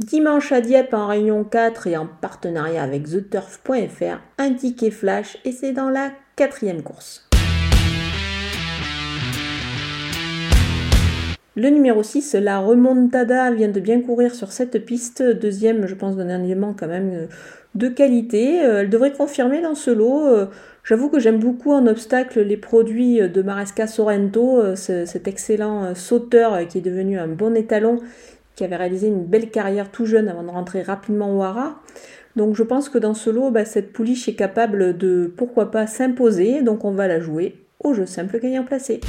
Dimanche à Dieppe en Réunion 4 et en partenariat avec TheTurf.fr, un ticket flash et c'est dans la quatrième course. Le numéro 6, la remontada, vient de bien courir sur cette piste. Deuxième, je pense, d'un élément quand même euh, de qualité. Euh, elle devrait confirmer dans ce lot. Euh, j'avoue que j'aime beaucoup en obstacle les produits de Maresca Sorrento, cet excellent sauteur qui est devenu un bon étalon, qui avait réalisé une belle carrière tout jeune avant de rentrer rapidement au Hara. Donc je pense que dans ce lot, bah, cette pouliche est capable de, pourquoi pas, s'imposer. Donc on va la jouer au jeu simple gagnant placé.